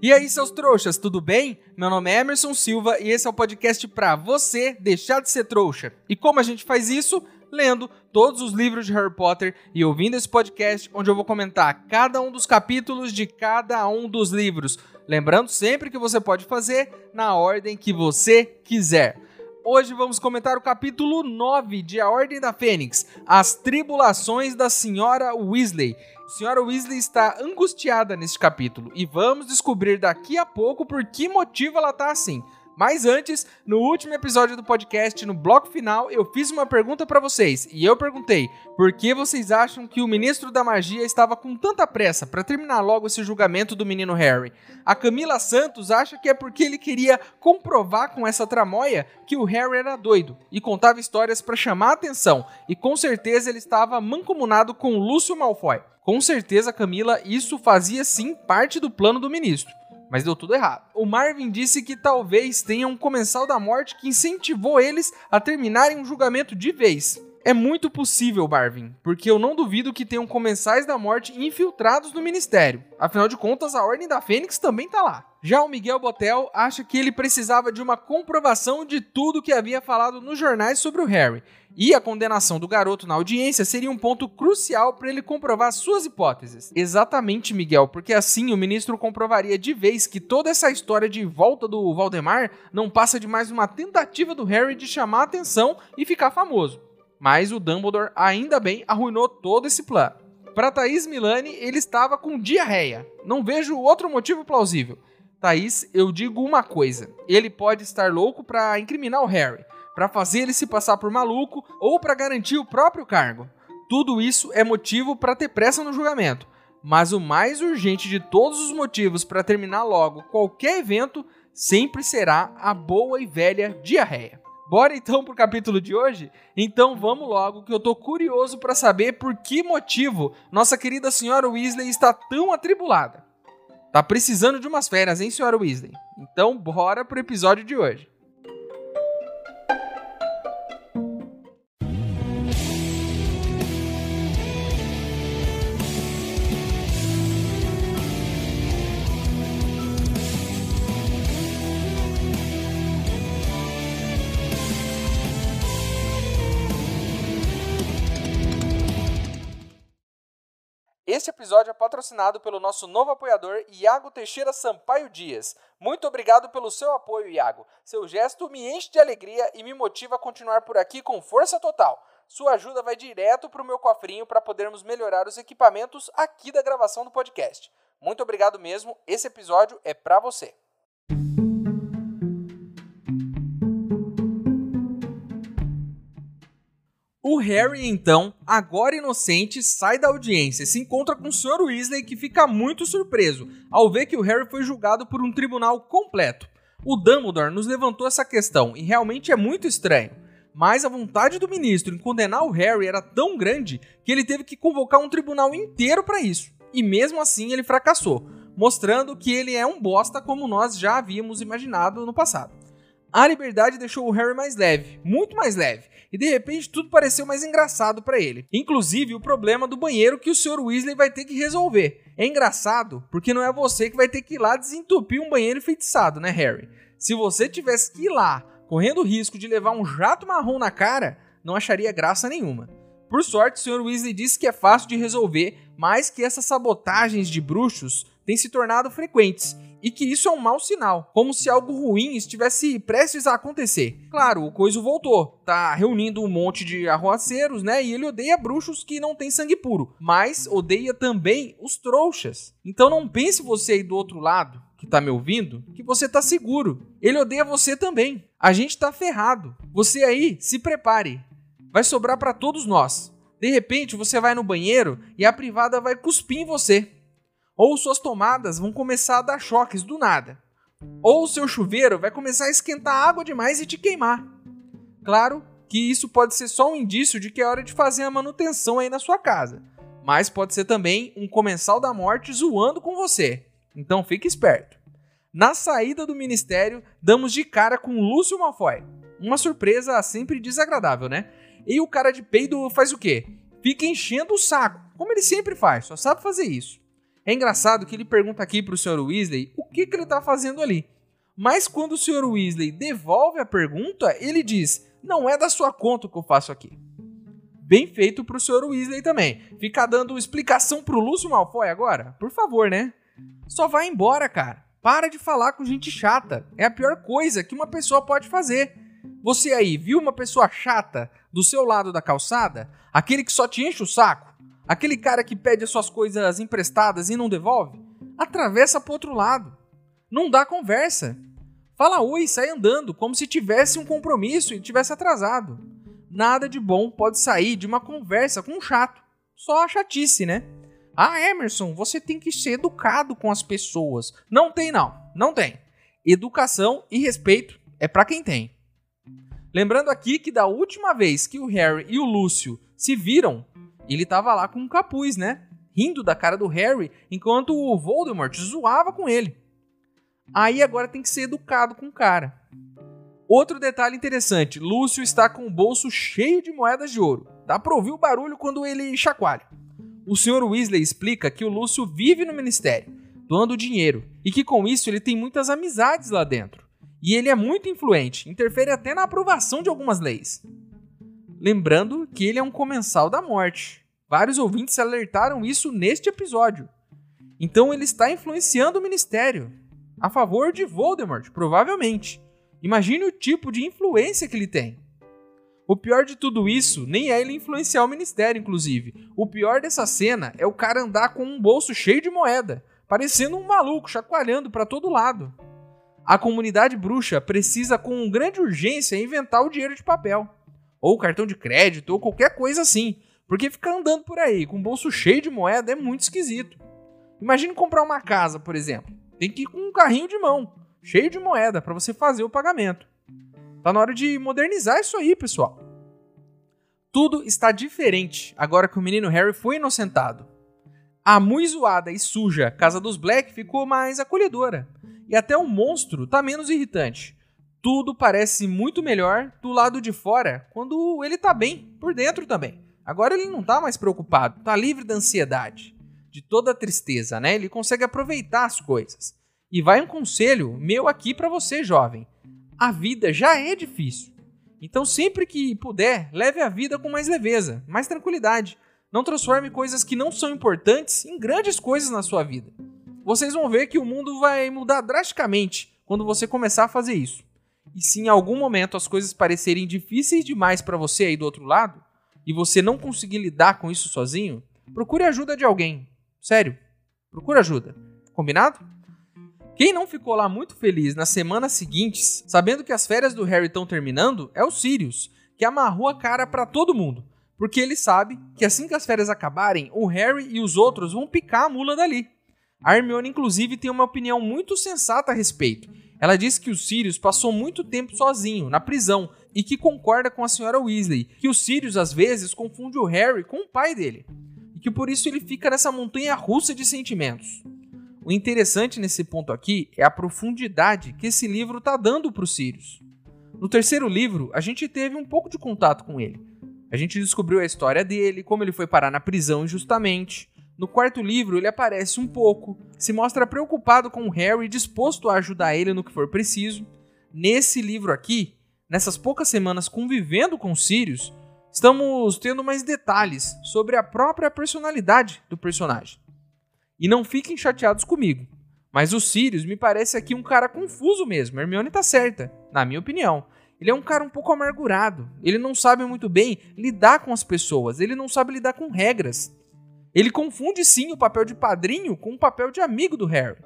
E aí, seus trouxas, tudo bem? Meu nome é Emerson Silva e esse é o podcast para você deixar de ser trouxa. E como a gente faz isso? Lendo todos os livros de Harry Potter e ouvindo esse podcast, onde eu vou comentar cada um dos capítulos de cada um dos livros. Lembrando sempre que você pode fazer na ordem que você quiser. Hoje vamos comentar o capítulo 9 de A Ordem da Fênix, As Tribulações da Senhora Weasley. Senhora Weasley está angustiada neste capítulo e vamos descobrir daqui a pouco por que motivo ela está assim. Mas antes, no último episódio do podcast, no bloco final, eu fiz uma pergunta para vocês e eu perguntei: por que vocês acham que o ministro da magia estava com tanta pressa para terminar logo esse julgamento do menino Harry? A Camila Santos acha que é porque ele queria comprovar com essa tramóia que o Harry era doido e contava histórias para chamar a atenção, e com certeza ele estava mancomunado com Lúcio Malfoy. Com certeza, Camila, isso fazia sim parte do plano do ministro mas deu tudo errado. O Marvin disse que talvez tenha um comensal da morte que incentivou eles a terminarem um julgamento de vez. É muito possível, Marvin, porque eu não duvido que tenham comensais da morte infiltrados no ministério. Afinal de contas, a Ordem da Fênix também tá lá. Já o Miguel Botel acha que ele precisava de uma comprovação de tudo que havia falado nos jornais sobre o Harry e a condenação do garoto na audiência seria um ponto crucial para ele comprovar suas hipóteses. Exatamente, Miguel, porque assim o ministro comprovaria de vez que toda essa história de volta do Valdemar não passa de mais uma tentativa do Harry de chamar atenção e ficar famoso. Mas o Dumbledore, ainda bem, arruinou todo esse plano. Para Thaís Milani, ele estava com diarreia. Não vejo outro motivo plausível. Thaís, eu digo uma coisa: ele pode estar louco para incriminar o Harry para fazer ele se passar por maluco ou para garantir o próprio cargo. Tudo isso é motivo para ter pressa no julgamento, mas o mais urgente de todos os motivos para terminar logo qualquer evento sempre será a boa e velha diarreia. Bora então pro capítulo de hoje? Então vamos logo que eu tô curioso para saber por que motivo nossa querida senhora Weasley está tão atribulada. Tá precisando de umas férias, hein, senhora Weasley? Então bora pro episódio de hoje. Este episódio é patrocinado pelo nosso novo apoiador, Iago Teixeira Sampaio Dias. Muito obrigado pelo seu apoio, Iago. Seu gesto me enche de alegria e me motiva a continuar por aqui com força total. Sua ajuda vai direto para o meu cofrinho para podermos melhorar os equipamentos aqui da gravação do podcast. Muito obrigado mesmo, esse episódio é para você. O Harry, então, agora inocente, sai da audiência e se encontra com o Sr. Weasley, que fica muito surpreso ao ver que o Harry foi julgado por um tribunal completo. O Dumbledore nos levantou essa questão e realmente é muito estranho. Mas a vontade do ministro em condenar o Harry era tão grande que ele teve que convocar um tribunal inteiro para isso. E mesmo assim ele fracassou, mostrando que ele é um bosta como nós já havíamos imaginado no passado. A liberdade deixou o Harry mais leve, muito mais leve, e de repente tudo pareceu mais engraçado para ele. Inclusive o problema do banheiro que o Sr. Weasley vai ter que resolver. É engraçado porque não é você que vai ter que ir lá desentupir um banheiro enfeitiçado, né, Harry? Se você tivesse que ir lá, correndo o risco de levar um jato marrom na cara, não acharia graça nenhuma. Por sorte, o Sr. Weasley disse que é fácil de resolver, mas que essas sabotagens de bruxos têm se tornado frequentes e que isso é um mau sinal, como se algo ruim estivesse prestes a acontecer. Claro, o Coiso voltou, tá reunindo um monte de arroaceiros, né? E ele odeia bruxos que não têm sangue puro, mas odeia também os trouxas. Então não pense você aí do outro lado que tá me ouvindo, que você tá seguro. Ele odeia você também. A gente tá ferrado. Você aí, se prepare. Vai sobrar para todos nós. De repente, você vai no banheiro e a privada vai cuspir em você. Ou suas tomadas vão começar a dar choques do nada. Ou seu chuveiro vai começar a esquentar água demais e te queimar. Claro que isso pode ser só um indício de que é hora de fazer a manutenção aí na sua casa. Mas pode ser também um comensal da morte zoando com você. Então fique esperto. Na saída do ministério, damos de cara com Lúcio Malfoy. Uma surpresa sempre desagradável, né? E o cara de peido faz o quê? Fica enchendo o saco, como ele sempre faz, só sabe fazer isso. É engraçado que ele pergunta aqui pro Sr. Weasley o que, que ele tá fazendo ali. Mas quando o Sr. Weasley devolve a pergunta, ele diz: Não é da sua conta o que eu faço aqui. Bem feito pro Sr. Weasley também. Ficar dando explicação pro Lúcio Malfoy agora? Por favor, né? Só vai embora, cara. Para de falar com gente chata. É a pior coisa que uma pessoa pode fazer. Você aí viu uma pessoa chata do seu lado da calçada? Aquele que só te enche o saco? Aquele cara que pede as suas coisas emprestadas e não devolve? Atravessa pro outro lado. Não dá conversa. Fala oi, sai andando, como se tivesse um compromisso e tivesse atrasado nada de bom pode sair de uma conversa com um chato. Só a chatice, né? Ah, Emerson, você tem que ser educado com as pessoas. Não tem, não. Não tem. Educação e respeito é para quem tem. Lembrando aqui que da última vez que o Harry e o Lúcio se viram, ele tava lá com um capuz, né? Rindo da cara do Harry enquanto o Voldemort zoava com ele. Aí agora tem que ser educado com o cara. Outro detalhe interessante: Lúcio está com o bolso cheio de moedas de ouro. Dá para ouvir o barulho quando ele chacoalha. O Sr. Weasley explica que o Lúcio vive no ministério, doando dinheiro, e que com isso ele tem muitas amizades lá dentro. E ele é muito influente, interfere até na aprovação de algumas leis. Lembrando que ele é um comensal da morte. Vários ouvintes alertaram isso neste episódio. Então ele está influenciando o ministério a favor de Voldemort, provavelmente. Imagine o tipo de influência que ele tem. O pior de tudo isso nem é ele influenciar o ministério, inclusive. O pior dessa cena é o cara andar com um bolso cheio de moeda, parecendo um maluco chacoalhando para todo lado. A comunidade bruxa precisa com grande urgência inventar o dinheiro de papel, ou cartão de crédito, ou qualquer coisa assim, porque ficar andando por aí com um bolso cheio de moeda é muito esquisito. Imagine comprar uma casa, por exemplo. Tem que ir com um carrinho de mão cheio de moeda para você fazer o pagamento. Tá na hora de modernizar isso aí, pessoal. Tudo está diferente agora que o menino Harry foi inocentado. A muito zoada e suja casa dos Black ficou mais acolhedora. E até o monstro tá menos irritante. Tudo parece muito melhor do lado de fora quando ele tá bem por dentro também. Agora ele não tá mais preocupado, tá livre da ansiedade, de toda a tristeza, né? Ele consegue aproveitar as coisas. E vai um conselho meu aqui para você, jovem. A vida já é difícil. Então, sempre que puder, leve a vida com mais leveza, mais tranquilidade. Não transforme coisas que não são importantes em grandes coisas na sua vida. Vocês vão ver que o mundo vai mudar drasticamente quando você começar a fazer isso. E se em algum momento as coisas parecerem difíceis demais para você aí do outro lado, e você não conseguir lidar com isso sozinho, procure ajuda de alguém. Sério, procure ajuda. Combinado? Quem não ficou lá muito feliz nas semanas seguintes, sabendo que as férias do Harry estão terminando, é o Sirius, que amarrou a cara para todo mundo, porque ele sabe que assim que as férias acabarem, o Harry e os outros vão picar a mula dali. A Hermione, inclusive, tem uma opinião muito sensata a respeito. Ela diz que o Sirius passou muito tempo sozinho, na prisão, e que concorda com a senhora Weasley, que o Sirius às vezes confunde o Harry com o pai dele, e que por isso ele fica nessa montanha russa de sentimentos. O interessante nesse ponto aqui é a profundidade que esse livro está dando para o Sirius. No terceiro livro, a gente teve um pouco de contato com ele. A gente descobriu a história dele, como ele foi parar na prisão injustamente. No quarto livro, ele aparece um pouco, se mostra preocupado com o Harry disposto a ajudar ele no que for preciso. Nesse livro aqui, nessas poucas semanas convivendo com Sirius, estamos tendo mais detalhes sobre a própria personalidade do personagem. E não fiquem chateados comigo. Mas o Sirius me parece aqui um cara confuso mesmo. Hermione tá certa, na minha opinião. Ele é um cara um pouco amargurado. Ele não sabe muito bem lidar com as pessoas. Ele não sabe lidar com regras. Ele confunde sim o papel de padrinho com o papel de amigo do Harry.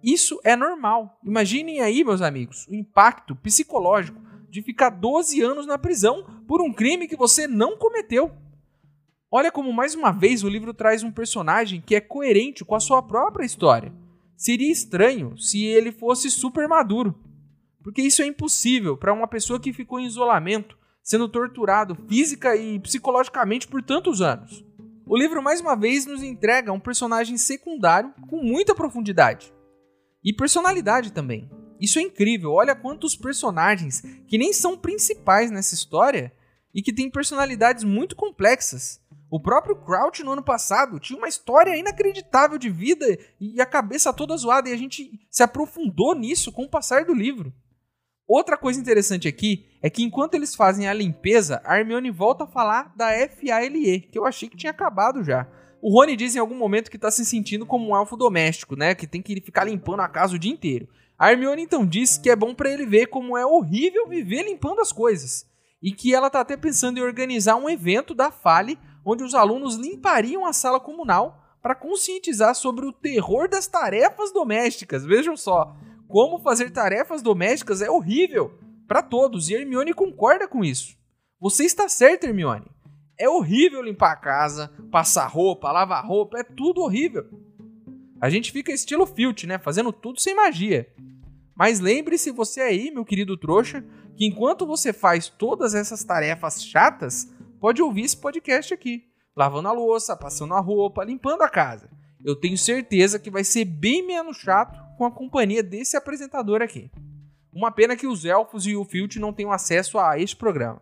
Isso é normal. Imaginem aí, meus amigos, o impacto psicológico de ficar 12 anos na prisão por um crime que você não cometeu. Olha como mais uma vez o livro traz um personagem que é coerente com a sua própria história. Seria estranho se ele fosse super maduro, porque isso é impossível para uma pessoa que ficou em isolamento, sendo torturado física e psicologicamente por tantos anos. O livro mais uma vez nos entrega um personagem secundário com muita profundidade e personalidade também. Isso é incrível, olha quantos personagens que nem são principais nessa história e que têm personalidades muito complexas O próprio Crouch no ano passado tinha uma história inacreditável de vida e a cabeça toda zoada, e a gente se aprofundou nisso com o passar do livro. Outra coisa interessante aqui é que enquanto eles fazem a limpeza, a Hermione volta a falar da FALE, que eu achei que tinha acabado já. O Rony diz em algum momento que está se sentindo como um elfo doméstico, né? Que tem que ficar limpando a casa o dia inteiro. A Hermione então diz que é bom para ele ver como é horrível viver limpando as coisas. E que ela tá até pensando em organizar um evento da Fale onde os alunos limpariam a sala comunal para conscientizar sobre o terror das tarefas domésticas. Vejam só, como fazer tarefas domésticas é horrível para todos e Hermione concorda com isso. Você está certo, Hermione. É horrível limpar a casa, passar roupa, lavar roupa, é tudo horrível. A gente fica estilo Filch, né, fazendo tudo sem magia. Mas lembre-se você aí, meu querido trouxa, que enquanto você faz todas essas tarefas chatas, pode ouvir esse podcast aqui, lavando a louça, passando a roupa, limpando a casa. Eu tenho certeza que vai ser bem menos chato com a companhia desse apresentador aqui. Uma pena que os elfos e o Filch não tenham acesso a este programa.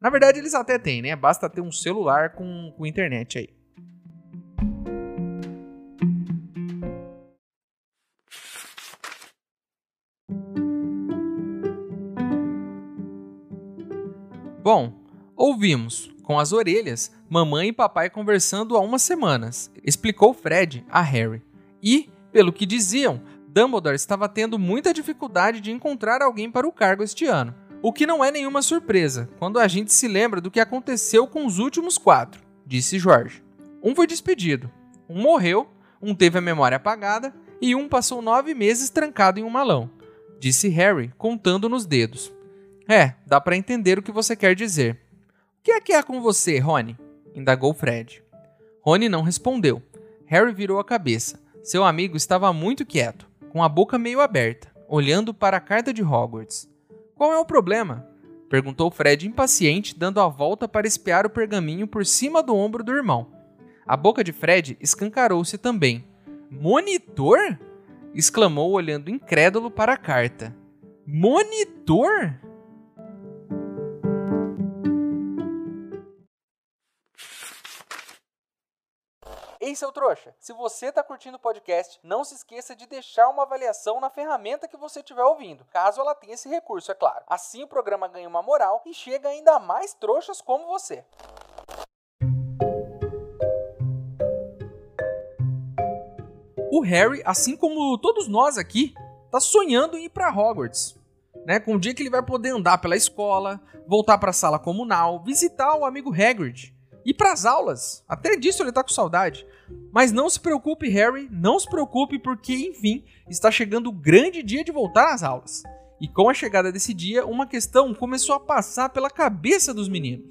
Na verdade, eles até têm, né? Basta ter um celular com, com internet aí. Bom, ouvimos com as orelhas, mamãe e papai conversando há umas semanas, explicou Fred a Harry. E, pelo que diziam, Dumbledore estava tendo muita dificuldade de encontrar alguém para o cargo este ano. O que não é nenhuma surpresa, quando a gente se lembra do que aconteceu com os últimos quatro, disse George. Um foi despedido, um morreu, um teve a memória apagada e um passou nove meses trancado em um malão, disse Harry, contando nos dedos. É, dá para entender o que você quer dizer. Que é que há com você, Rony? indagou Fred. Rony não respondeu. Harry virou a cabeça. Seu amigo estava muito quieto, com a boca meio aberta, olhando para a carta de Hogwarts. Qual é o problema? perguntou Fred impaciente, dando a volta para espiar o pergaminho por cima do ombro do irmão. A boca de Fred escancarou-se também. Monitor? exclamou olhando incrédulo para a carta. Monitor? Ei, seu trouxa, se você tá curtindo o podcast, não se esqueça de deixar uma avaliação na ferramenta que você estiver ouvindo, caso ela tenha esse recurso, é claro. Assim o programa ganha uma moral e chega ainda mais trouxas como você. O Harry, assim como todos nós aqui, tá sonhando em ir para Hogwarts. Né, com o dia que ele vai poder andar pela escola, voltar para a sala comunal, visitar o amigo Hagrid ir para as aulas. Até disso ele tá com saudade. Mas não se preocupe, Harry, não se preocupe, porque, enfim, está chegando o grande dia de voltar às aulas. E com a chegada desse dia, uma questão começou a passar pela cabeça dos meninos.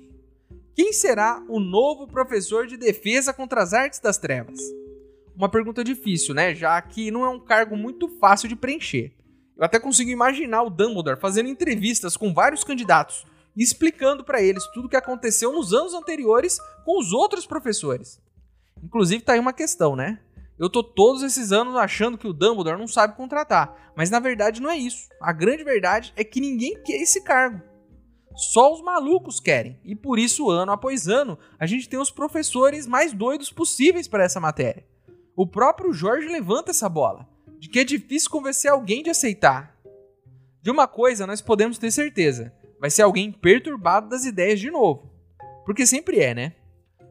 Quem será o novo professor de defesa contra as artes das trevas? Uma pergunta difícil, né? Já que não é um cargo muito fácil de preencher. Eu até consigo imaginar o Dumbledore fazendo entrevistas com vários candidatos explicando para eles tudo o que aconteceu nos anos anteriores com os outros professores. Inclusive tá aí uma questão, né? Eu tô todos esses anos achando que o Dumbledore não sabe contratar, mas na verdade não é isso. A grande verdade é que ninguém quer esse cargo. Só os malucos querem, e por isso ano após ano a gente tem os professores mais doidos possíveis para essa matéria. O próprio Jorge levanta essa bola, de que é difícil convencer alguém de aceitar. De uma coisa nós podemos ter certeza: vai ser alguém perturbado das ideias de novo. Porque sempre é, né?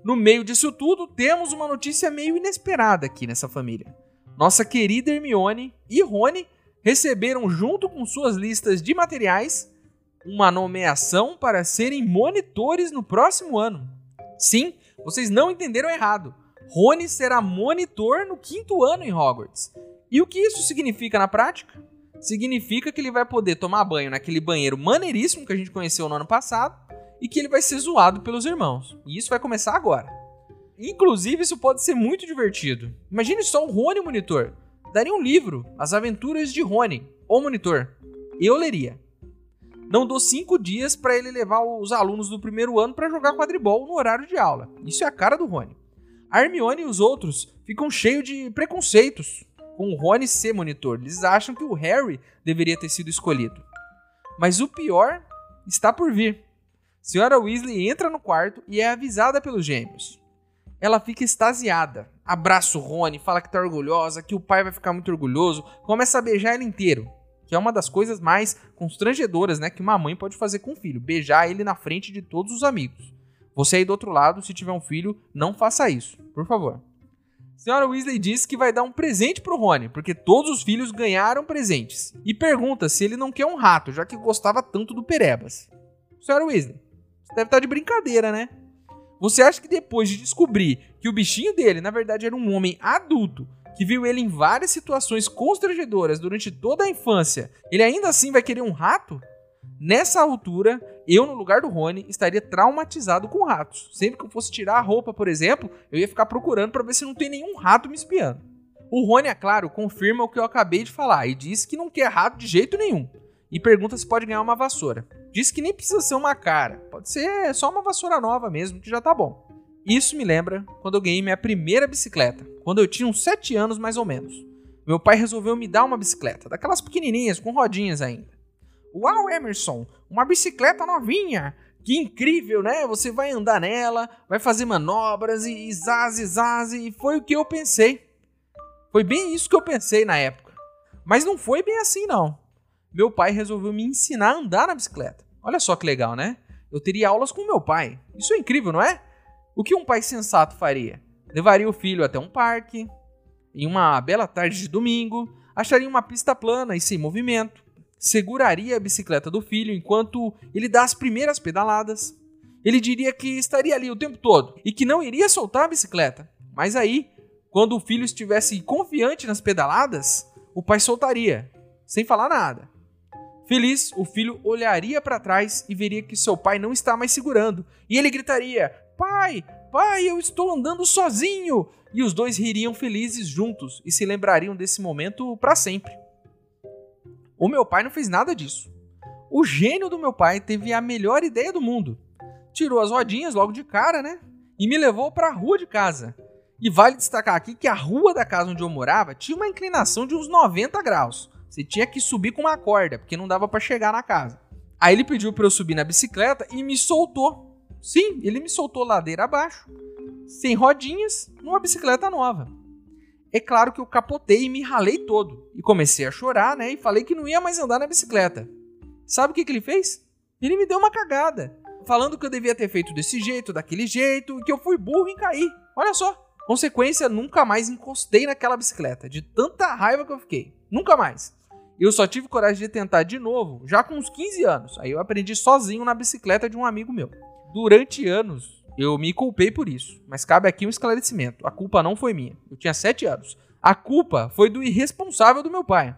No meio disso tudo, temos uma notícia meio inesperada aqui nessa família. Nossa querida Hermione e Rony receberam, junto com suas listas de materiais, uma nomeação para serem monitores no próximo ano. Sim, vocês não entenderam errado. Rony será monitor no quinto ano em Hogwarts. E o que isso significa na prática? Significa que ele vai poder tomar banho naquele banheiro maneiríssimo que a gente conheceu no ano passado e que ele vai ser zoado pelos irmãos. E isso vai começar agora. Inclusive, isso pode ser muito divertido. Imagine só o Rony Monitor. Daria um livro, As Aventuras de Rony, ou Monitor. Eu leria. Não dou cinco dias para ele levar os alunos do primeiro ano para jogar quadribol no horário de aula. Isso é a cara do Rony. A Hermione e os outros ficam cheios de preconceitos com o Rony ser monitor. Eles acham que o Harry deveria ter sido escolhido. Mas o pior está por vir. Senhora Weasley entra no quarto e é avisada pelos gêmeos. ela fica extasiada. Abraça o Rony, fala que tá orgulhosa, que o pai vai ficar muito orgulhoso, começa a beijar ele inteiro. Que é uma das coisas mais constrangedoras, né, que uma mãe pode fazer com o filho, beijar ele na frente de todos os amigos. Você aí do outro lado, se tiver um filho, não faça isso, por favor. Senhora Weasley diz que vai dar um presente pro Rony, porque todos os filhos ganharam presentes. E pergunta se ele não quer um rato, já que gostava tanto do Perebas. Senhora Weasley, você deve estar de brincadeira, né? Você acha que depois de descobrir que o bichinho dele, na verdade, era um homem adulto, que viu ele em várias situações constrangedoras durante toda a infância, ele ainda assim vai querer um rato? Nessa altura, eu, no lugar do Rony, estaria traumatizado com ratos. Sempre que eu fosse tirar a roupa, por exemplo, eu ia ficar procurando para ver se não tem nenhum rato me espiando. O Rony, é claro, confirma o que eu acabei de falar e diz que não quer rato de jeito nenhum. E pergunta se pode ganhar uma vassoura. Diz que nem precisa ser uma cara, pode ser só uma vassoura nova mesmo, que já tá bom. Isso me lembra quando eu ganhei minha primeira bicicleta, quando eu tinha uns 7 anos mais ou menos. Meu pai resolveu me dar uma bicicleta, daquelas pequenininhas, com rodinhas ainda. Uau, Emerson, uma bicicleta novinha! Que incrível, né? Você vai andar nela, vai fazer manobras e, e zaze, zaze, e foi o que eu pensei. Foi bem isso que eu pensei na época. Mas não foi bem assim, não. Meu pai resolveu me ensinar a andar na bicicleta. Olha só que legal, né? Eu teria aulas com meu pai. Isso é incrível, não é? O que um pai sensato faria? Levaria o filho até um parque, em uma bela tarde de domingo, acharia uma pista plana e sem movimento, seguraria a bicicleta do filho enquanto ele dá as primeiras pedaladas. Ele diria que estaria ali o tempo todo e que não iria soltar a bicicleta. Mas aí, quando o filho estivesse confiante nas pedaladas, o pai soltaria, sem falar nada. Feliz, o filho olharia para trás e veria que seu pai não está mais segurando, e ele gritaria: Pai, pai, eu estou andando sozinho! E os dois ririam felizes juntos e se lembrariam desse momento para sempre. O meu pai não fez nada disso. O gênio do meu pai teve a melhor ideia do mundo. Tirou as rodinhas logo de cara, né? E me levou para a rua de casa. E vale destacar aqui que a rua da casa onde eu morava tinha uma inclinação de uns 90 graus. Você tinha que subir com uma corda, porque não dava para chegar na casa. Aí ele pediu para eu subir na bicicleta e me soltou. Sim, ele me soltou ladeira abaixo, sem rodinhas, numa bicicleta nova. É claro que eu capotei e me ralei todo. E comecei a chorar, né? E falei que não ia mais andar na bicicleta. Sabe o que, que ele fez? Ele me deu uma cagada. Falando que eu devia ter feito desse jeito, daquele jeito, e que eu fui burro em cair. Olha só. Consequência, nunca mais encostei naquela bicicleta. De tanta raiva que eu fiquei. Nunca mais. Eu só tive coragem de tentar de novo, já com uns 15 anos. Aí eu aprendi sozinho na bicicleta de um amigo meu. Durante anos, eu me culpei por isso, mas cabe aqui um esclarecimento. A culpa não foi minha. Eu tinha 7 anos. A culpa foi do irresponsável do meu pai.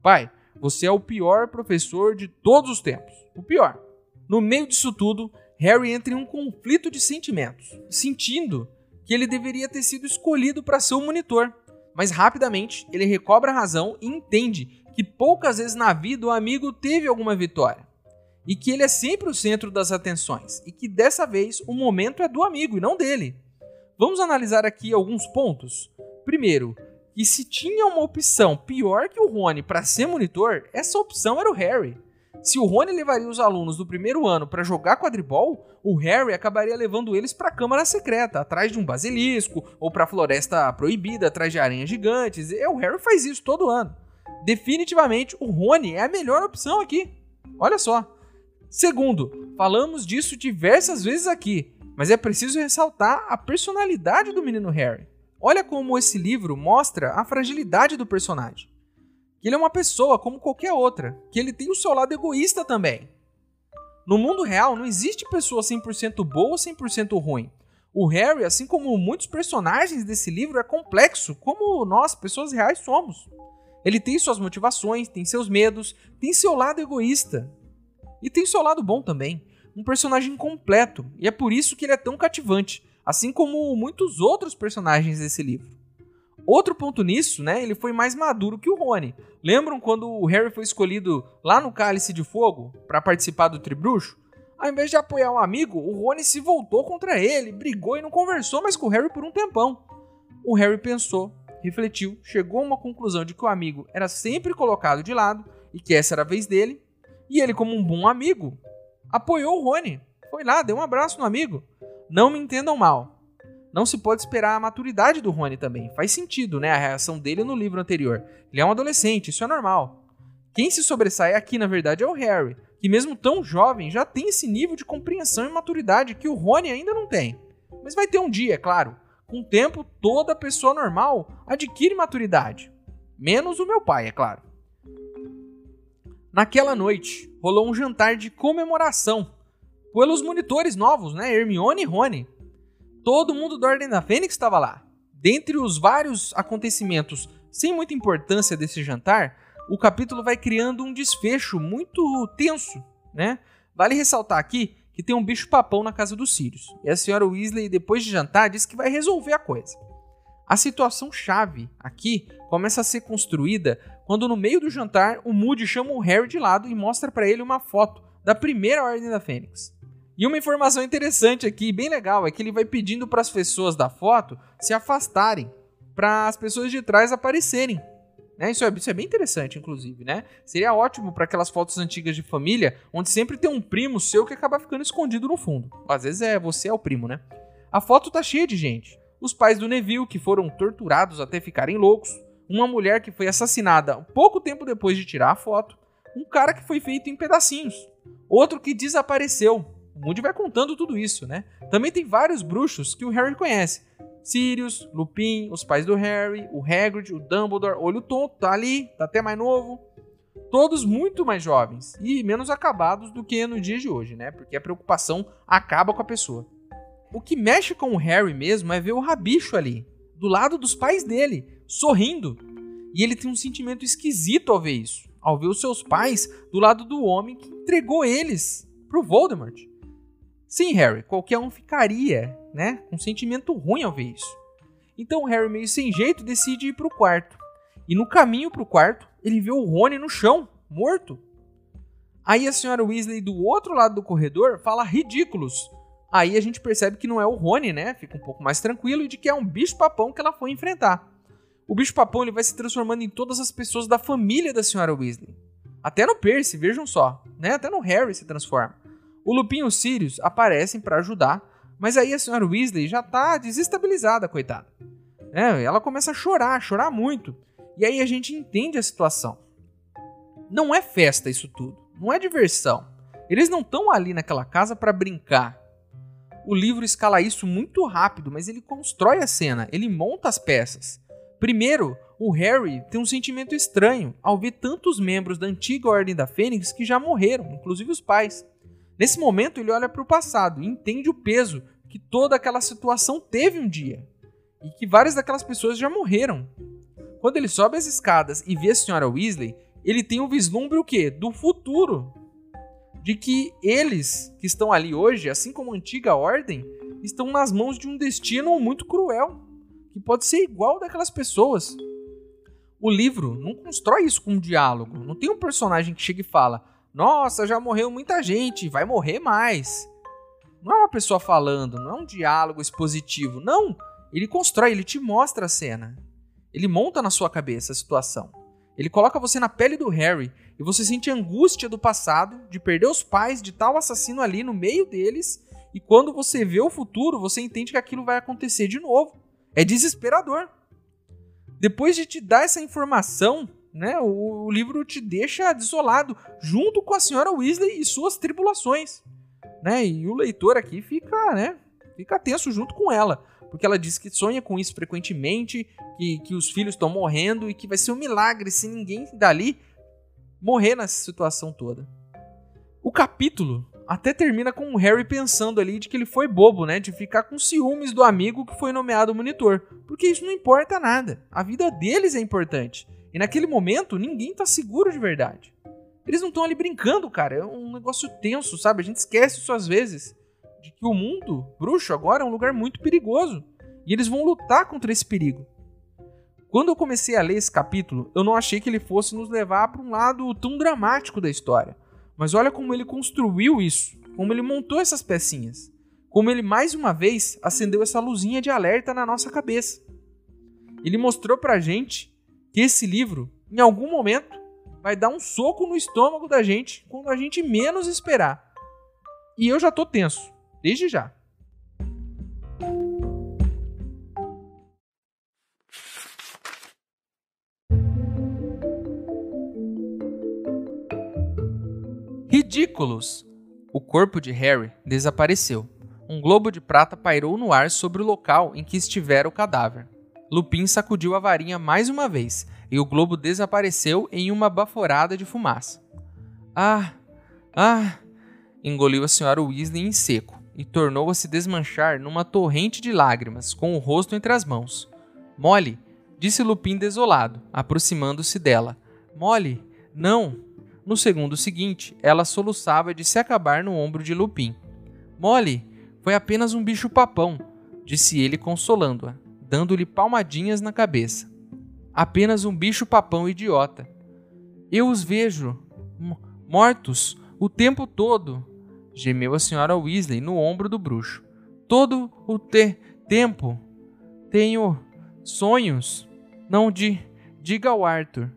Pai, você é o pior professor de todos os tempos. O pior. No meio disso tudo, Harry entra em um conflito de sentimentos, sentindo que ele deveria ter sido escolhido para ser o monitor. Mas rapidamente ele recobra a razão e entende que poucas vezes na vida o amigo teve alguma vitória e que ele é sempre o centro das atenções e que dessa vez o momento é do amigo e não dele. Vamos analisar aqui alguns pontos. Primeiro, que se tinha uma opção pior que o Rony para ser monitor, essa opção era o Harry. Se o Rony levaria os alunos do primeiro ano para jogar quadribol, o Harry acabaria levando eles para a Câmara Secreta, atrás de um basilisco, ou para a Floresta Proibida, atrás de aranhas gigantes. E o Harry faz isso todo ano. Definitivamente, o Rony é a melhor opção aqui. Olha só. Segundo, falamos disso diversas vezes aqui, mas é preciso ressaltar a personalidade do menino Harry. Olha como esse livro mostra a fragilidade do personagem. Que ele é uma pessoa como qualquer outra, que ele tem o seu lado egoísta também. No mundo real não existe pessoa 100% boa ou 100% ruim. O Harry, assim como muitos personagens desse livro, é complexo, como nós, pessoas reais, somos. Ele tem suas motivações, tem seus medos, tem seu lado egoísta, e tem seu lado bom também. Um personagem completo, e é por isso que ele é tão cativante, assim como muitos outros personagens desse livro. Outro ponto nisso, né, ele foi mais maduro que o Rony. Lembram quando o Harry foi escolhido lá no Cálice de Fogo para participar do Tribruxo? Ao invés de apoiar um amigo, o Rony se voltou contra ele, brigou e não conversou mais com o Harry por um tempão. O Harry pensou, refletiu, chegou a uma conclusão de que o amigo era sempre colocado de lado e que essa era a vez dele, e ele, como um bom amigo, apoiou o Rony. Foi lá, deu um abraço no amigo. Não me entendam mal. não se pode esperar a maturidade do Rony também. Faz sentido, né? A reação dele no livro anterior. Ele é um adolescente, isso é normal. Quem se sobressai aqui, na verdade, é o Harry, que mesmo tão jovem já tem esse nível de compreensão e maturidade que o Rony ainda não tem. Mas vai ter um dia, é claro. Com o tempo, toda pessoa normal adquire maturidade. Menos o meu pai, é claro. Naquela noite, rolou um jantar de comemoração pelos monitores novos, né? Hermione e Rony. Todo mundo da Ordem da Fênix estava lá. Dentre os vários acontecimentos sem muita importância desse jantar, o capítulo vai criando um desfecho muito tenso, né? Vale ressaltar aqui que tem um bicho papão na casa dos Sirius. E a senhora Weasley, depois de jantar, diz que vai resolver a coisa. A situação chave aqui começa a ser construída quando no meio do jantar o Moody chama o Harry de lado e mostra para ele uma foto da primeira Ordem da Fênix. E uma informação interessante aqui, bem legal, é que ele vai pedindo para as pessoas da foto se afastarem, para as pessoas de trás aparecerem. Né? Isso, é, isso é bem interessante, inclusive, né? Seria ótimo para aquelas fotos antigas de família, onde sempre tem um primo seu que acaba ficando escondido no fundo. Às vezes é você é o primo, né? A foto tá cheia de gente. Os pais do Neville, que foram torturados até ficarem loucos. Uma mulher que foi assassinada pouco tempo depois de tirar a foto. Um cara que foi feito em pedacinhos. Outro que desapareceu. O Moody vai contando tudo isso, né? Também tem vários bruxos que o Harry conhece. Sirius, Lupin, os pais do Harry, o Hagrid, o Dumbledore, Olho Tonto, tá ali, tá até mais novo. Todos muito mais jovens e menos acabados do que no dia de hoje, né? Porque a preocupação acaba com a pessoa. O que mexe com o Harry mesmo é ver o rabicho ali, do lado dos pais dele, sorrindo. E ele tem um sentimento esquisito ao ver isso, ao ver os seus pais do lado do homem que entregou eles pro Voldemort. Sim, Harry, qualquer um ficaria, né, um sentimento ruim ao ver isso. Então Harry, meio sem jeito, decide ir pro quarto. E no caminho pro quarto, ele vê o Rony no chão, morto. Aí a senhora Weasley, do outro lado do corredor, fala ridículos. Aí a gente percebe que não é o Rony, né? Fica um pouco mais tranquilo e de que é um bicho-papão que ela foi enfrentar. O bicho-papão ele vai se transformando em todas as pessoas da família da senhora Weasley. Até no Percy, vejam só, né? Até no Harry se transforma. O Lupin e o Sirius aparecem para ajudar, mas aí a senhora Weasley já tá desestabilizada, coitada. É, ela começa a chorar, chorar muito. E aí a gente entende a situação. Não é festa isso tudo, não é diversão. Eles não estão ali naquela casa para brincar. O livro escala isso muito rápido, mas ele constrói a cena, ele monta as peças. Primeiro, o Harry tem um sentimento estranho ao ver tantos membros da antiga Ordem da Fênix que já morreram, inclusive os pais. Nesse momento, ele olha para o passado e entende o peso que toda aquela situação teve um dia e que várias daquelas pessoas já morreram. Quando ele sobe as escadas e vê a senhora Weasley, ele tem um vislumbre o quê? Do futuro. De que eles que estão ali hoje, assim como a antiga ordem, estão nas mãos de um destino muito cruel, que pode ser igual daquelas pessoas. O livro não constrói isso com um diálogo. Não tem um personagem que chega e fala: nossa, já morreu muita gente, vai morrer mais. Não é uma pessoa falando, não é um diálogo expositivo. Não, ele constrói, ele te mostra a cena. Ele monta na sua cabeça a situação. Ele coloca você na pele do Harry e você sente angústia do passado, de perder os pais de tal assassino ali no meio deles. E quando você vê o futuro, você entende que aquilo vai acontecer de novo. É desesperador. Depois de te dar essa informação, né? O, o, livro te deixa desolado, junto com a senhora Weasley e suas tribulações, né? E o leitor aqui fica, né? Fica tenso junto com ela, porque ela diz que sonha com isso frequentemente, que, que os filhos estão morrendo e que vai ser um milagre se ninguém dali morrer nessa situação toda. O capítulo até termina com o Harry pensando ali de que ele foi bobo, né? De ficar com ciúmes do amigo que foi nomeado monitor. Porque isso não importa nada. A vida deles é importante. E naquele momento, ninguém tá seguro de verdade. Eles não estão ali brincando, cara. É um negócio tenso, sabe? A gente esquece isso às vezes. De que o mundo bruxo agora é um lugar muito perigoso. E eles vão lutar contra esse perigo. Quando eu comecei a ler esse capítulo, eu não achei que ele fosse nos levar para um lado tão dramático da história. Mas olha como ele construiu isso, como ele montou essas pecinhas, como ele mais uma vez acendeu essa luzinha de alerta na nossa cabeça. Ele mostrou pra gente que esse livro, em algum momento, vai dar um soco no estômago da gente quando a gente menos esperar. E eu já tô tenso, Desde já. Ridículos! O corpo de Harry desapareceu. Um globo de prata pairou no ar sobre o local em que estivera o cadáver. Lupin sacudiu a varinha mais uma vez e o globo desapareceu em uma baforada de fumaça. Ah! Ah! engoliu a senhora Weasley em seco, e tornou a se desmanchar numa torrente de lágrimas, com o rosto entre as mãos. Molly, disse Lupin desolado, aproximando-se dela. Molly, não! No segundo seguinte, ela soluçava de se acabar no ombro de Lupin. Molly, foi apenas um bicho-papão, disse ele consolando-a, dando-lhe palmadinhas na cabeça. Apenas um bicho-papão idiota. Eu os vejo mortos o tempo todo, gemeu a senhora Weasley no ombro do bruxo. Todo o te tempo. Tenho sonhos. Não di diga ao Arthur.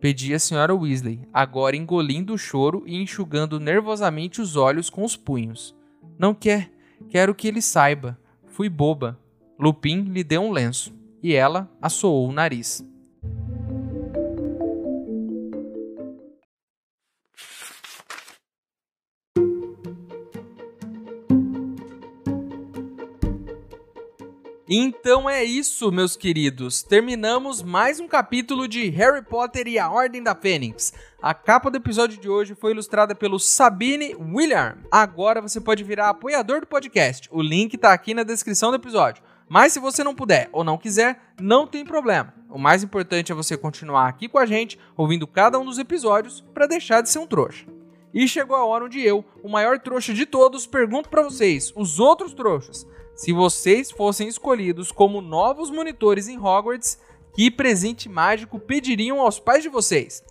Pedia a senhora Weasley, agora engolindo o choro e enxugando nervosamente os olhos com os punhos. Não quer, quero que ele saiba. Fui boba. Lupin lhe deu um lenço e ela assoou o nariz. Então é isso, meus queridos. Terminamos mais um capítulo de Harry Potter e a Ordem da Fênix. A capa do episódio de hoje foi ilustrada pelo Sabine William. Agora você pode virar apoiador do podcast. O link tá aqui na descrição do episódio. Mas se você não puder ou não quiser, não tem problema. O mais importante é você continuar aqui com a gente, ouvindo cada um dos episódios, para deixar de ser um trouxa. E chegou a hora onde eu, o maior trouxa de todos, pergunto para vocês, os outros trouxas, se vocês fossem escolhidos como novos monitores em Hogwarts, que presente mágico pediriam aos pais de vocês?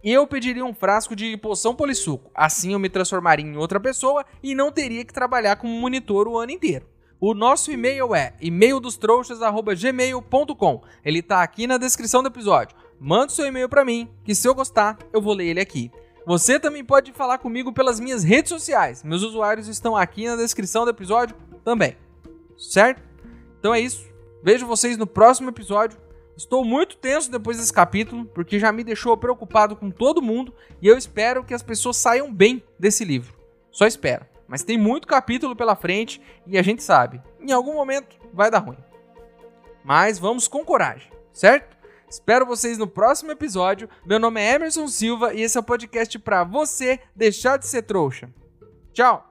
Eu pediria um frasco de poção polissuco. Assim eu me transformaria em outra pessoa e não teria que trabalhar como monitor o ano inteiro. O nosso e-mail é e-maildostrouxas@gmail.com. Ele tá aqui na descrição do episódio. Manda seu e-mail para mim, que se eu gostar, eu vou ler ele aqui. Você também pode falar comigo pelas minhas redes sociais. Meus usuários estão aqui na descrição do episódio também certo? Então é isso. Vejo vocês no próximo episódio. Estou muito tenso depois desse capítulo, porque já me deixou preocupado com todo mundo e eu espero que as pessoas saiam bem desse livro. Só espero. Mas tem muito capítulo pela frente e a gente sabe, em algum momento vai dar ruim. Mas vamos com coragem, certo? Espero vocês no próximo episódio. Meu nome é Emerson Silva e esse é o podcast para você deixar de ser trouxa. Tchau!